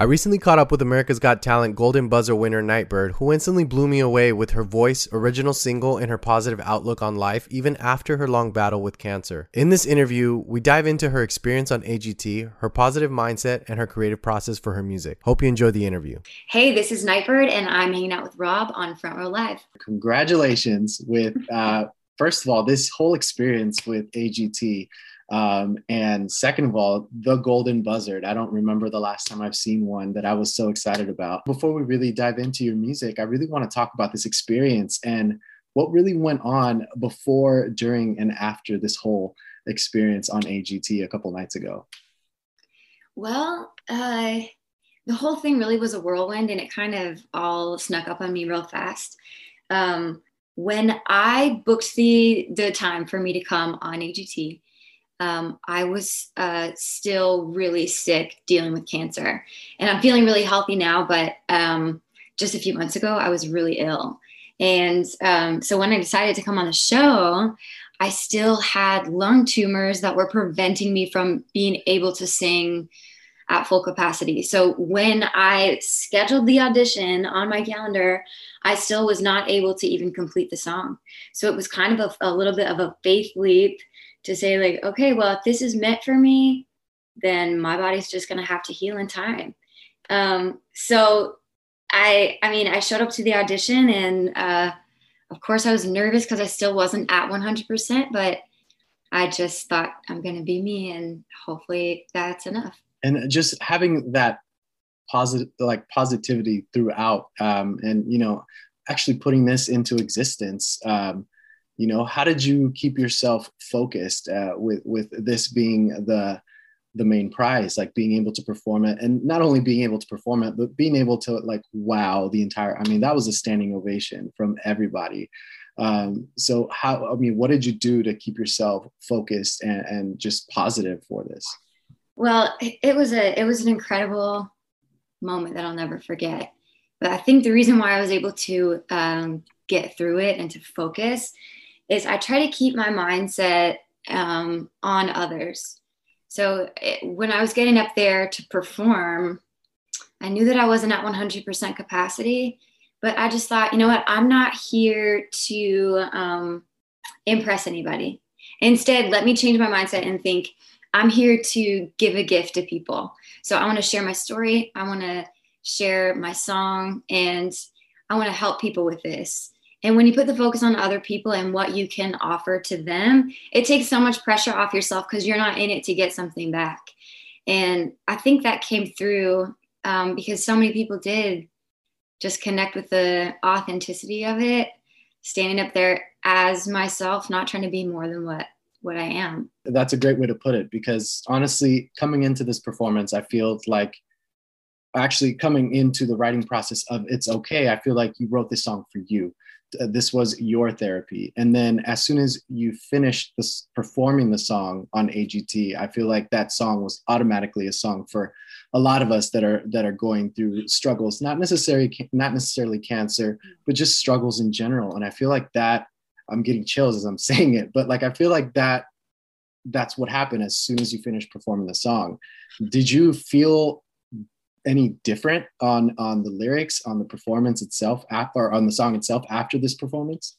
I recently caught up with America's Got Talent Golden Buzzer winner Nightbird, who instantly blew me away with her voice, original single, and her positive outlook on life, even after her long battle with cancer. In this interview, we dive into her experience on AGT, her positive mindset, and her creative process for her music. Hope you enjoy the interview. Hey, this is Nightbird, and I'm hanging out with Rob on Front Row Live. Congratulations with, uh, first of all, this whole experience with AGT. Um, and second of all, the golden buzzer. I don't remember the last time I've seen one that I was so excited about. Before we really dive into your music, I really want to talk about this experience and what really went on before, during, and after this whole experience on AGT a couple nights ago. Well, uh, the whole thing really was a whirlwind and it kind of all snuck up on me real fast. Um, when I booked the the time for me to come on AGT, um, I was uh, still really sick dealing with cancer. And I'm feeling really healthy now, but um, just a few months ago, I was really ill. And um, so when I decided to come on the show, I still had lung tumors that were preventing me from being able to sing at full capacity. So when I scheduled the audition on my calendar, I still was not able to even complete the song. So it was kind of a, a little bit of a faith leap to say like okay well if this is meant for me then my body's just going to have to heal in time. Um, so i i mean i showed up to the audition and uh, of course i was nervous because i still wasn't at 100% but i just thought i'm going to be me and hopefully that's enough. And just having that positive like positivity throughout um, and you know actually putting this into existence um, you know how did you keep yourself focused uh, with with this being the the main prize like being able to perform it? And not only being able to perform it but being able to like wow the entire i mean that was a standing ovation from everybody. Um, so how i mean what did you do to keep yourself focused and, and just positive for this? Well it was a it was an incredible moment that i'll never forget. But i think the reason why i was able to um, get through it and to focus is I try to keep my mindset um, on others. So it, when I was getting up there to perform, I knew that I wasn't at 100% capacity, but I just thought, you know what, I'm not here to um, impress anybody. Instead, let me change my mindset and think I'm here to give a gift to people. So I want to share my story, I want to share my song, and I want to help people with this. And when you put the focus on other people and what you can offer to them, it takes so much pressure off yourself because you're not in it to get something back. And I think that came through um, because so many people did just connect with the authenticity of it, standing up there as myself, not trying to be more than what what I am. That's a great way to put it because honestly, coming into this performance, I feel like actually coming into the writing process of it's okay. I feel like you wrote this song for you Uh, this was your therapy. And then as soon as you finished this performing the song on agt i feel like that song was automatically a song for a lot of us that are that are going through struggles not necessarily not necessarily cancer but just struggles in general. And i feel like that i'm getting chills as i'm saying it but like i feel like that that's what happened as soon as you finished performing the song. Did you feel any different on on the lyrics on the performance itself or on the song itself after this performance?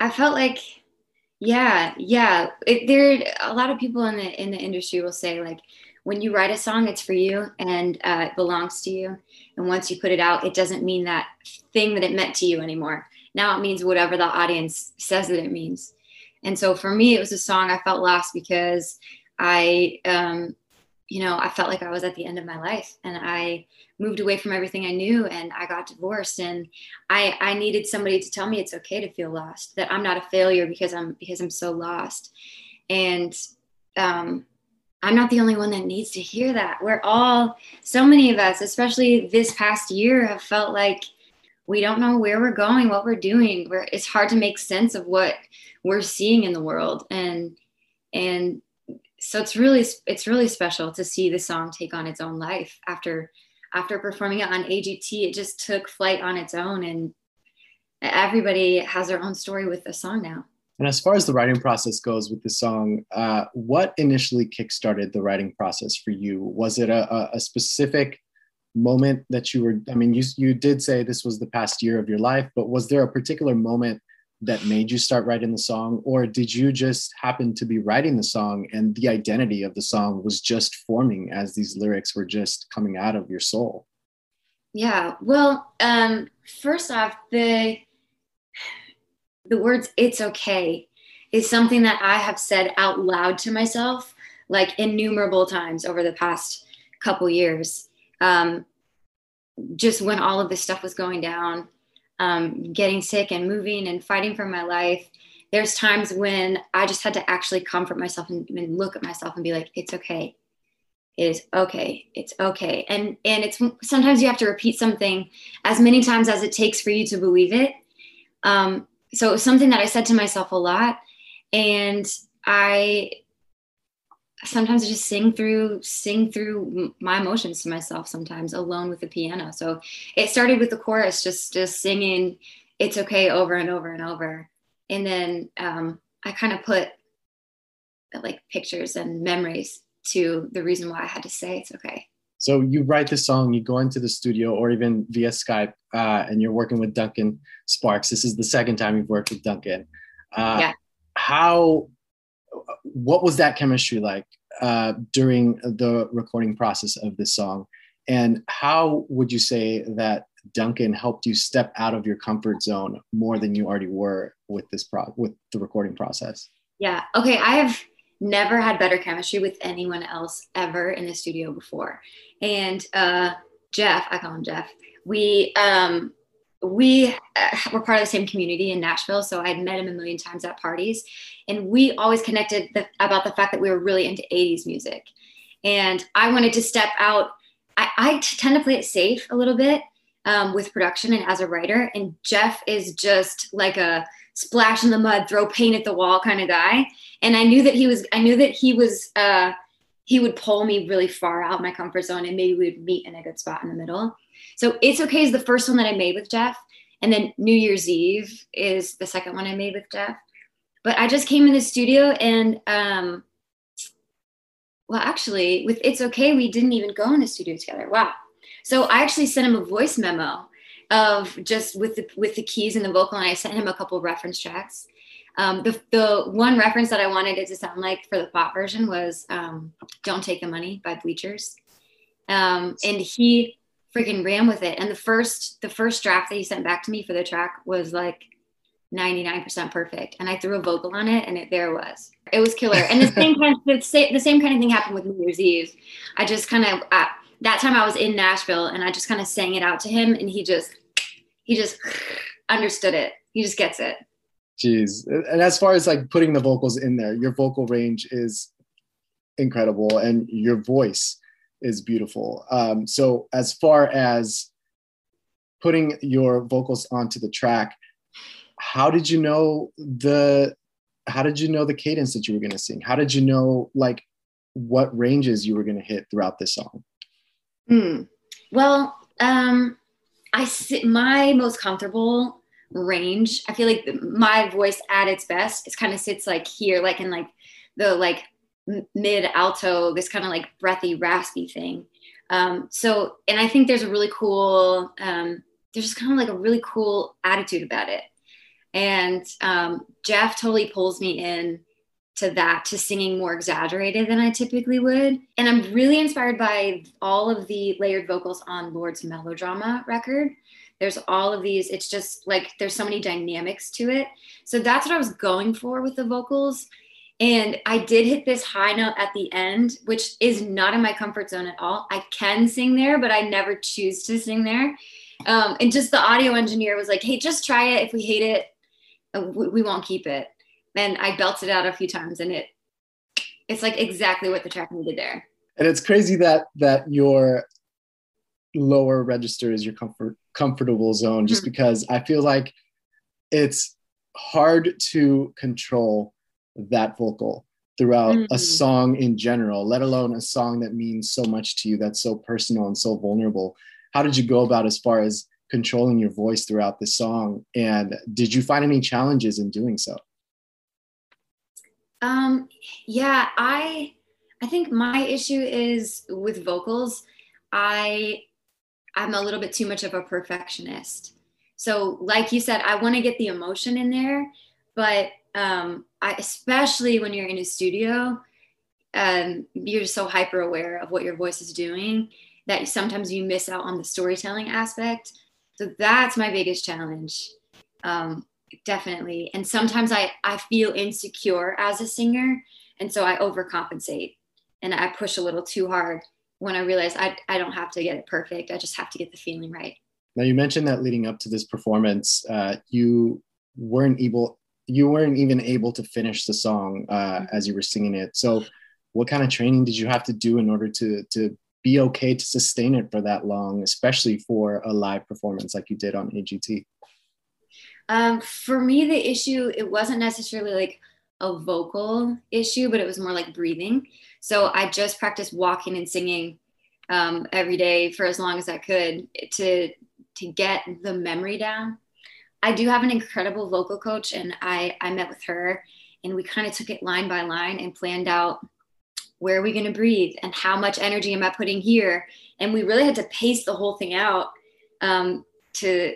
I felt like yeah yeah. It, there a lot of people in the in the industry will say like when you write a song it's for you and uh, it belongs to you. And once you put it out it doesn't mean that thing that it meant to you anymore. Now it means whatever the audience says that it means. And so for me it was a song i felt lost because i um, you know, I felt like I was at the end of my life and I moved away from everything I knew and I got divorced and I I needed somebody to tell me it's okay to feel lost, that I'm not a failure because I'm because I'm so lost. And um I'm not the only one that needs to hear that. We're all so many of us, especially this past year, have felt like we don't know where we're going, what we're doing. We're, it's hard to make sense of what we're seeing in the world and and so it's really it's really special to see the song take on its own life after after performing it on AGT. It just took flight on its own, and everybody has their own story with the song now. And as far as the writing process goes with the song, uh, what initially kickstarted the writing process for you? Was it a, a, specific moment that you were? I mean, you you did say this was the past year of your life, but was there a particular moment that made you start writing the song, or did you just happen to be writing the song and the identity of the song was just forming as these lyrics were just coming out of your soul? Yeah. Well, um, first off, the the words it's okay is something that I have said out loud to myself like innumerable times over the past couple years. Um, just when all of this stuff was going down, um, getting sick and moving and fighting for my life, there's times when I just had to actually comfort myself and, and look at myself and be like, it's okay. It is okay. It's okay. And and it's sometimes you have to repeat something as many times as it takes for you to believe it. Um, so it was something that I said to myself a lot. And I sometimes I just sing through sing through my emotions to myself sometimes alone with the piano. So it started with the chorus, just just singing "It's Okay" over and over and over, and then um, I kind of put like pictures and memories to the reason why I had to say it's okay. So you write the song, you go into the studio or even via Skype, uh, and you're working with Duncan Sparks. This is the second time you've worked with Duncan. Uh, yeah. How? What was that chemistry like uh, during the recording process of this song? And how would you say that Duncan helped you step out of your comfort zone more than you already were with this pro with the recording process? Yeah. Okay. I have never had better chemistry with anyone else ever in the studio before. And uh, Jeff, I call him Jeff. We um, we uh, were part of the same community in Nashville, so I'd met him a million times at parties, and we always connected the, about the fact that we were really into '80s music, and I wanted to step out. I, I tend to play it safe a little bit um, with production and as a writer, and Jeff is just like a splash in the mud, throw paint at the wall kind of guy. And I knew that he was, I knew that he was, uh, he would pull me really far out my comfort zone and maybe we would meet in a good spot in the middle. So It's Okay is the first one that I made with Jeff. And then New Year's Eve is the second one I made with Jeff. But I just came in the studio and, um, well, actually, with It's Okay, we didn't even go in the studio together. Wow. So I actually sent him a voice memo of just with the with the keys and the vocal, and I sent him a couple reference tracks. Um, the the one reference that I wanted it to sound like for the pop version was um, "Don't Take the Money" by Bleachers, um, and he freaking ran with it. And the first the first draft that he sent back to me for the track was like 99% perfect. And I threw a vocal on it and it there was. It was killer. And the same kind of, the same, the same kind of thing happened with New Year's Eve. I just kind of uh, that time I was in Nashville and I just kind of sang it out to him and he just he just understood it. He just gets it. Jeez. And as far as like putting the vocals in there, your vocal range is incredible and your voice is beautiful. Um, so as far as putting your vocals onto the track, how did you know the how did you know the cadence that you were going to sing? How did you know like what ranges you were going to hit throughout this song? Mm. Well, um, I sit my most comfortable range. I feel like my voice at its best, it kind of sits like here, like in like the like mid alto, this kind of like breathy, raspy thing. Um, so, and I think there's a really cool, um, there's just kind of like a really cool attitude about it. And um, Jeff totally pulls me in to that to singing more exaggerated than I typically would. And I'm really inspired by all of the layered vocals on Lorde's melodrama record. There's all of these, it's just like there's so many dynamics to it. So that's what I was going for with the vocals. And I did hit this high note at the end, which is not in my comfort zone at all. I can sing there, but I never choose to sing there. Um, and just the audio engineer was like, hey, just try it. If we hate it, uh, we won't keep it and I belted out a few times and it it's like exactly what the track needed there. And it's crazy that that your lower register is your comfort comfortable zone just mm-hmm. because I feel like it's hard to control that vocal throughout mm-hmm. a song in general, let alone a song that means so much to you, that's so personal and so vulnerable. How did you go about as far as controlling your voice throughout the song? And did you find any challenges in doing so? Um, yeah, I I think my issue is with vocals. I I'm a little bit too much of a perfectionist. So, like you said, I want to get the emotion in there, but um, I, especially when you're in a studio, um, you're so hyper aware of what your voice is doing that sometimes you miss out on the storytelling aspect. So that's my biggest challenge, um, definitely. And sometimes I I feel insecure as a singer, and so I overcompensate and I push a little too hard when I realize I I don't have to get it perfect. I just have to get the feeling right. Now you mentioned that leading up to this performance, uh, you weren't able you weren't even able to finish the song uh, mm-hmm. as you were singing it. So, what kind of training did you have to do in order to to be okay to sustain it for that long, especially for a live performance like you did on AGT? Um, for me, the issue it wasn't necessarily like a vocal issue, but it was more like breathing. So I just practiced walking and singing um, every day for as long as I could to to get the memory down I do have an incredible vocal coach, and I, I met with her and we kind of took it line by line and planned out where are we going to breathe and how much energy am I putting here. And we really had to pace the whole thing out um, to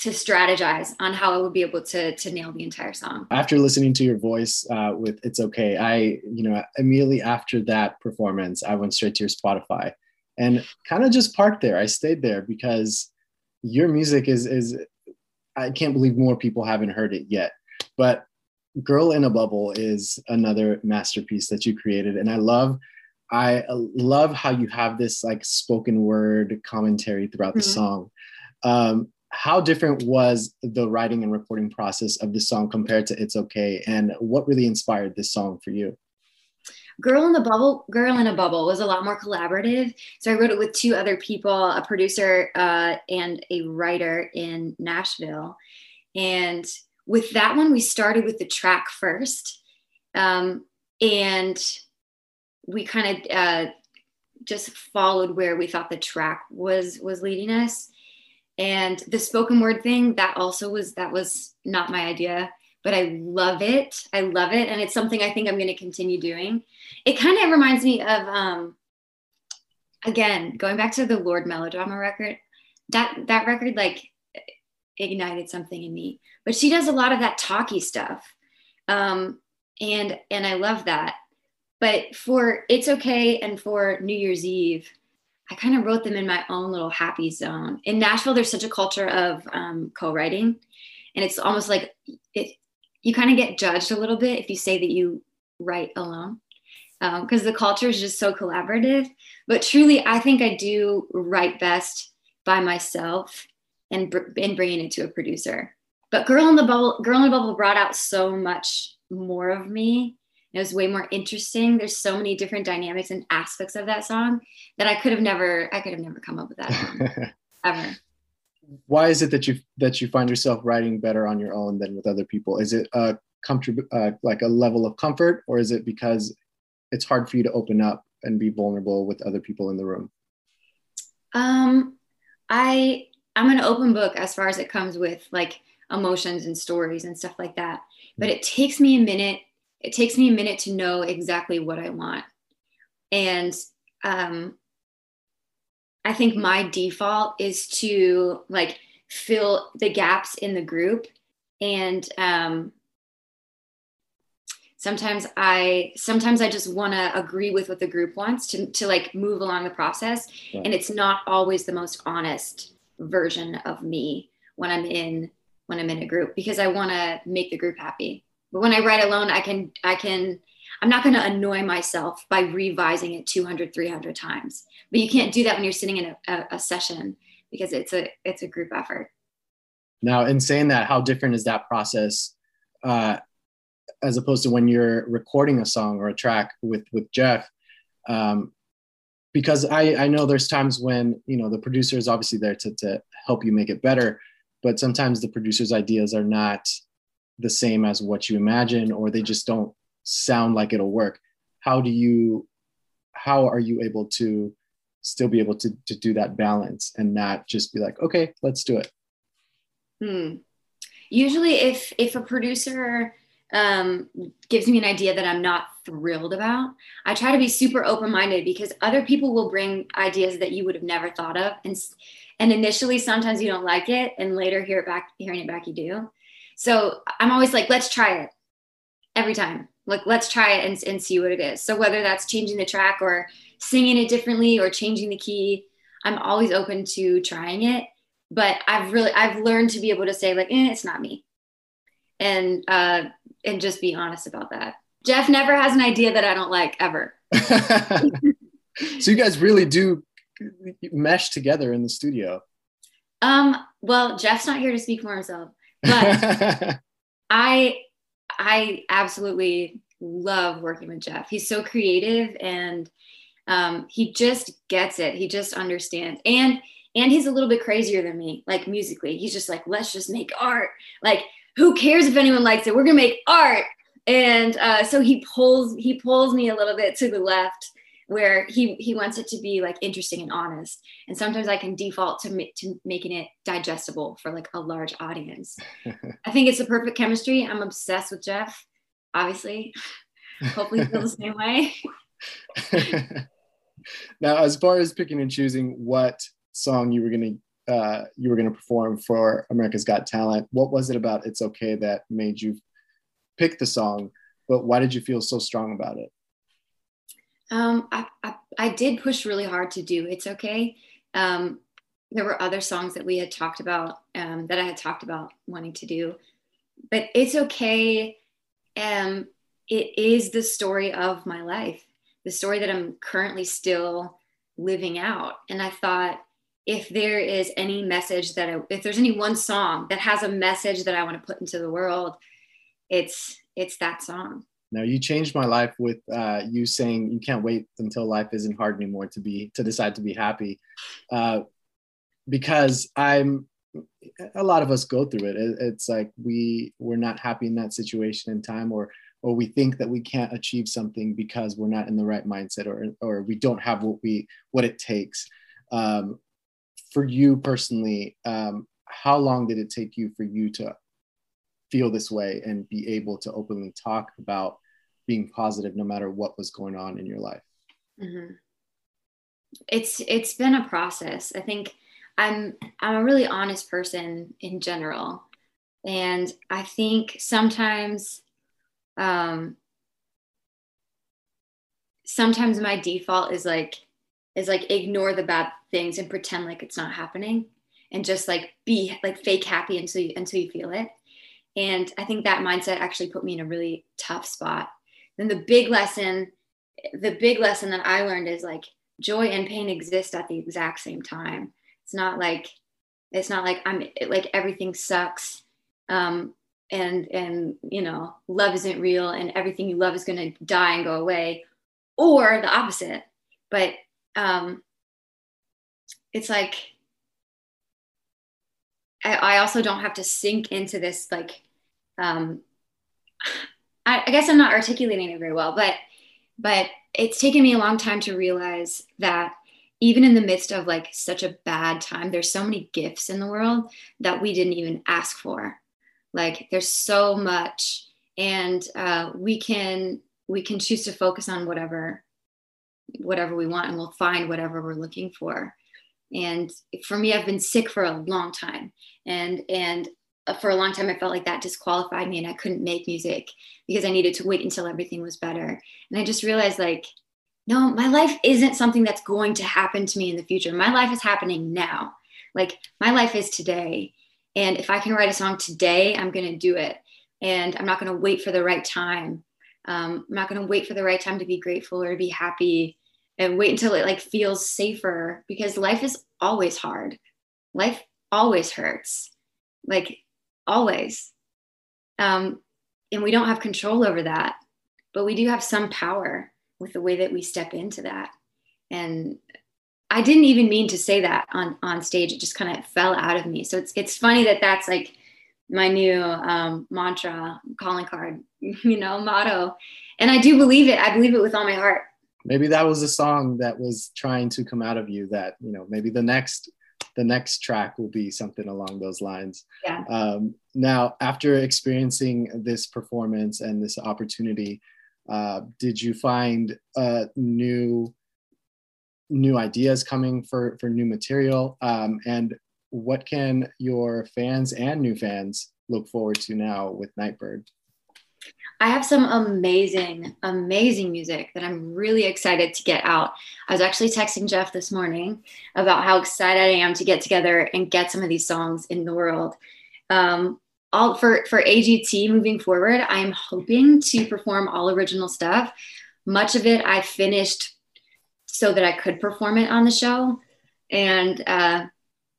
to strategize on how I would be able to to nail the entire song. After listening to your voice uh, with "It's Okay," I you know immediately after that performance, I went straight to your Spotify and kind of just parked there. I stayed there because your music is is I can't believe more people haven't heard it yet. But Girl in a Bubble is another masterpiece that you created. And I love I love how you have this like spoken word commentary throughout the mm-hmm. song. Um, how different was the writing and recording process of the song compared to It's Okay? And what really inspired this song for you? Girl in the Bubble, Girl in a Bubble was a lot more collaborative. So I wrote it with two other people, a producer uh, and a writer in Nashville. And with that one, we started with the track first. Um, and we kind of uh, just followed where we thought the track was was leading us. And the spoken word thing, that also was that was not my idea but I love it. I love it. And it's something I think I'm going to continue doing. It kind of reminds me of, um, again, going back to the Lorde melodrama record, that, that record like ignited something in me, but she does a lot of that talky stuff. Um, and, and I love that. But for It's Okay and for New Year's Eve, I kind of wrote them in my own little happy zone. In Nashville, there's such a culture of um, co-writing, and it's almost like it, you kind of get judged a little bit if you say that you write alone because um, the culture is just so collaborative. But truly, I think I do write best by myself and, br- and bringing it to a producer. But Girl in the Bubble, Girl in the Bubble brought out so much more of me. It was way more interesting. There's so many different dynamics and aspects of that song that I could have never, I could have never come up with that ever why is it that you that you find yourself writing better on your own than with other people? Is it a comfort uh, like a level of comfort, or is it because it's hard for you to open up and be vulnerable with other people in the room? Um, I I'm an open book as far as it comes with like emotions and stories and stuff like that. But it takes me a minute. It takes me a minute to know exactly what I want, and um, I think my default is to like fill the gaps in the group. And um, sometimes i sometimes i just want to agree with what the group wants to, to like move along the process. Yeah. and it's not always the most honest version of me when i'm in when i'm in a group because i want to make the group happy. But when i write alone i can i can I'm not going to annoy myself by revising it 200, 300 times. But you can't do that when you're sitting in a, a, a session because it's a it's a group effort. Now, in saying that, how different is that process uh, as opposed to when you're recording a song or a track with with Jeff? Um, because I, I know there's times when you know the producer is obviously there to, to help you make it better, but sometimes the producer's ideas are not the same as what you imagine, or they just don't sound like it'll work how do you how are you able to still be able to, to do that balance and not just be like okay let's do it hmm. usually if if a producer um, gives me an idea that I'm not thrilled about. I try to be super open minded because other people will bring ideas that you would have never thought of, and and initially sometimes you don't like it, and later hear it back, hearing it back, you do. So I'm always like, let's try it every time. Like let's try it and, and see what it is. So whether that's changing the track or singing it differently or changing the key, I'm always open to trying it. But I've really I've learned to be able to say like, eh, it's not me, and uh, and just be honest about that. Jeff never has an idea that I don't like ever. so you guys really do mesh together in the studio. Um, well, Jeff's not here to speak for himself, but I I absolutely love working with Jeff. He's so creative and um, he just gets it. He just understands. And and he's a little bit crazier than me, like musically. He's just like, let's just make art. Like who cares if anyone likes it? We're gonna make art. And uh, so he pulls he pulls me a little bit to the left where he he wants it to be like interesting and honest. And sometimes I can default to ma- to making it digestible for like a large audience. I think it's a perfect chemistry. I'm obsessed with Jeff, obviously. Hopefully, feel the same way. now, as far as picking and choosing what song you were gonna uh, you were going to perform for America's Got Talent. What was it about It's Okay that made you pick the song? But why did you feel so strong about it? Um, I, I, I, did push really hard to do It's Okay. Um, there were other songs that we had talked about um, that I had talked about wanting to do, but It's Okay. Um, it is the story of my life, the story that I'm currently still living out. And I thought, if there is any message that I, if there's any one song that has a message that I want to put into the world, it's it's that song. Now you changed my life with uh, you saying you can't wait until life isn't hard anymore to be to decide to be happy, uh, because I'm a lot of us go through it. it. It's like we we're not happy in that situation in time, or or we think that we can't achieve something because we're not in the right mindset, or or we don't have what we what it takes. Um, for you personally, um, how long did it take you for you to feel this way and be able to openly talk about being positive no matter what was going on in your life? Mm-hmm. It's it's been a process. I think I'm I'm a really honest person in general, and I think sometimes um, sometimes my default is like is like ignore the bad things and pretend like it's not happening and just like be like fake happy until you until you feel it and i think that mindset actually put me in a really tough spot then the big lesson the big lesson that i learned is like joy and pain exist at the exact same time. It's not like it's not like i'm like everything sucks um and and you know love isn't real and everything you love is going to die and go away or the opposite. But um, it's like I, I, also don't have to sink into this like um, I, I guess I'm not articulating it very well, but but it's taken me a long time to realize that even in the midst of like such a bad time, there's so many gifts in the world that we didn't even ask for. Like there's so much, and uh, we can we can choose to focus on whatever whatever we want and we'll find whatever we're looking for and for me i've been sick for a long time and and for a long time i felt like that disqualified me and i couldn't make music because i needed to wait until everything was better. And i just realized like no my life isn't something that's going to happen to me in the future. My life is happening now. Like my life is today. And if i can write a song today i'm going to do it. And i'm not going to wait for the right time. Um, i'm not going to wait for the right time to be grateful or to be happy and wait until it like feels safer because life is always hard. Life always hurts. Like always. Um, and we don't have control over that but we do have some power with the way that we step into that. And i didn't even mean to say that on on stage. It just kind of fell out of me. So it's it's funny that that's like my new um, mantra calling card you know motto. And i do believe it. I believe it with all my heart. Maybe that was a song that was trying to come out of you that you know maybe the next the next track will be something along those lines. Yeah. Um, now, after experiencing this performance and this opportunity, uh, did you find uh, new new ideas coming for for new material? Um, and what can your fans and new fans look forward to now with Nightbird? I have some amazing, amazing music that I'm really excited to get out. I was actually texting Jeff this morning about how excited I am to get together and get some of these songs in the world. Um, all for for AGT moving forward, I'm hoping to perform all original stuff. Much of it I finished so that I could perform it on the show, and uh,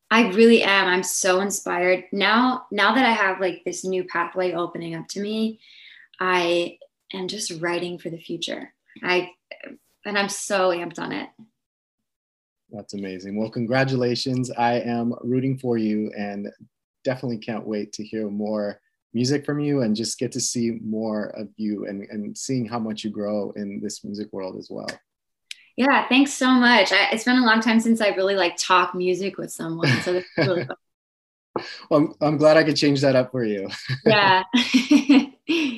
I really am. I'm so inspired now. Now that I have like this new pathway opening up to me, I am just writing for the future. I and I'm so amped on it. That's amazing. Well, congratulations. I am rooting for you and definitely can't wait to hear more music from you and just get to see more of you and, and seeing how much you grow in this music world as well. Yeah, thanks so much. I, it's been a long time since I really like talk music with someone. So this is really fun. well, I'm, I'm glad I could change that up for you. yeah.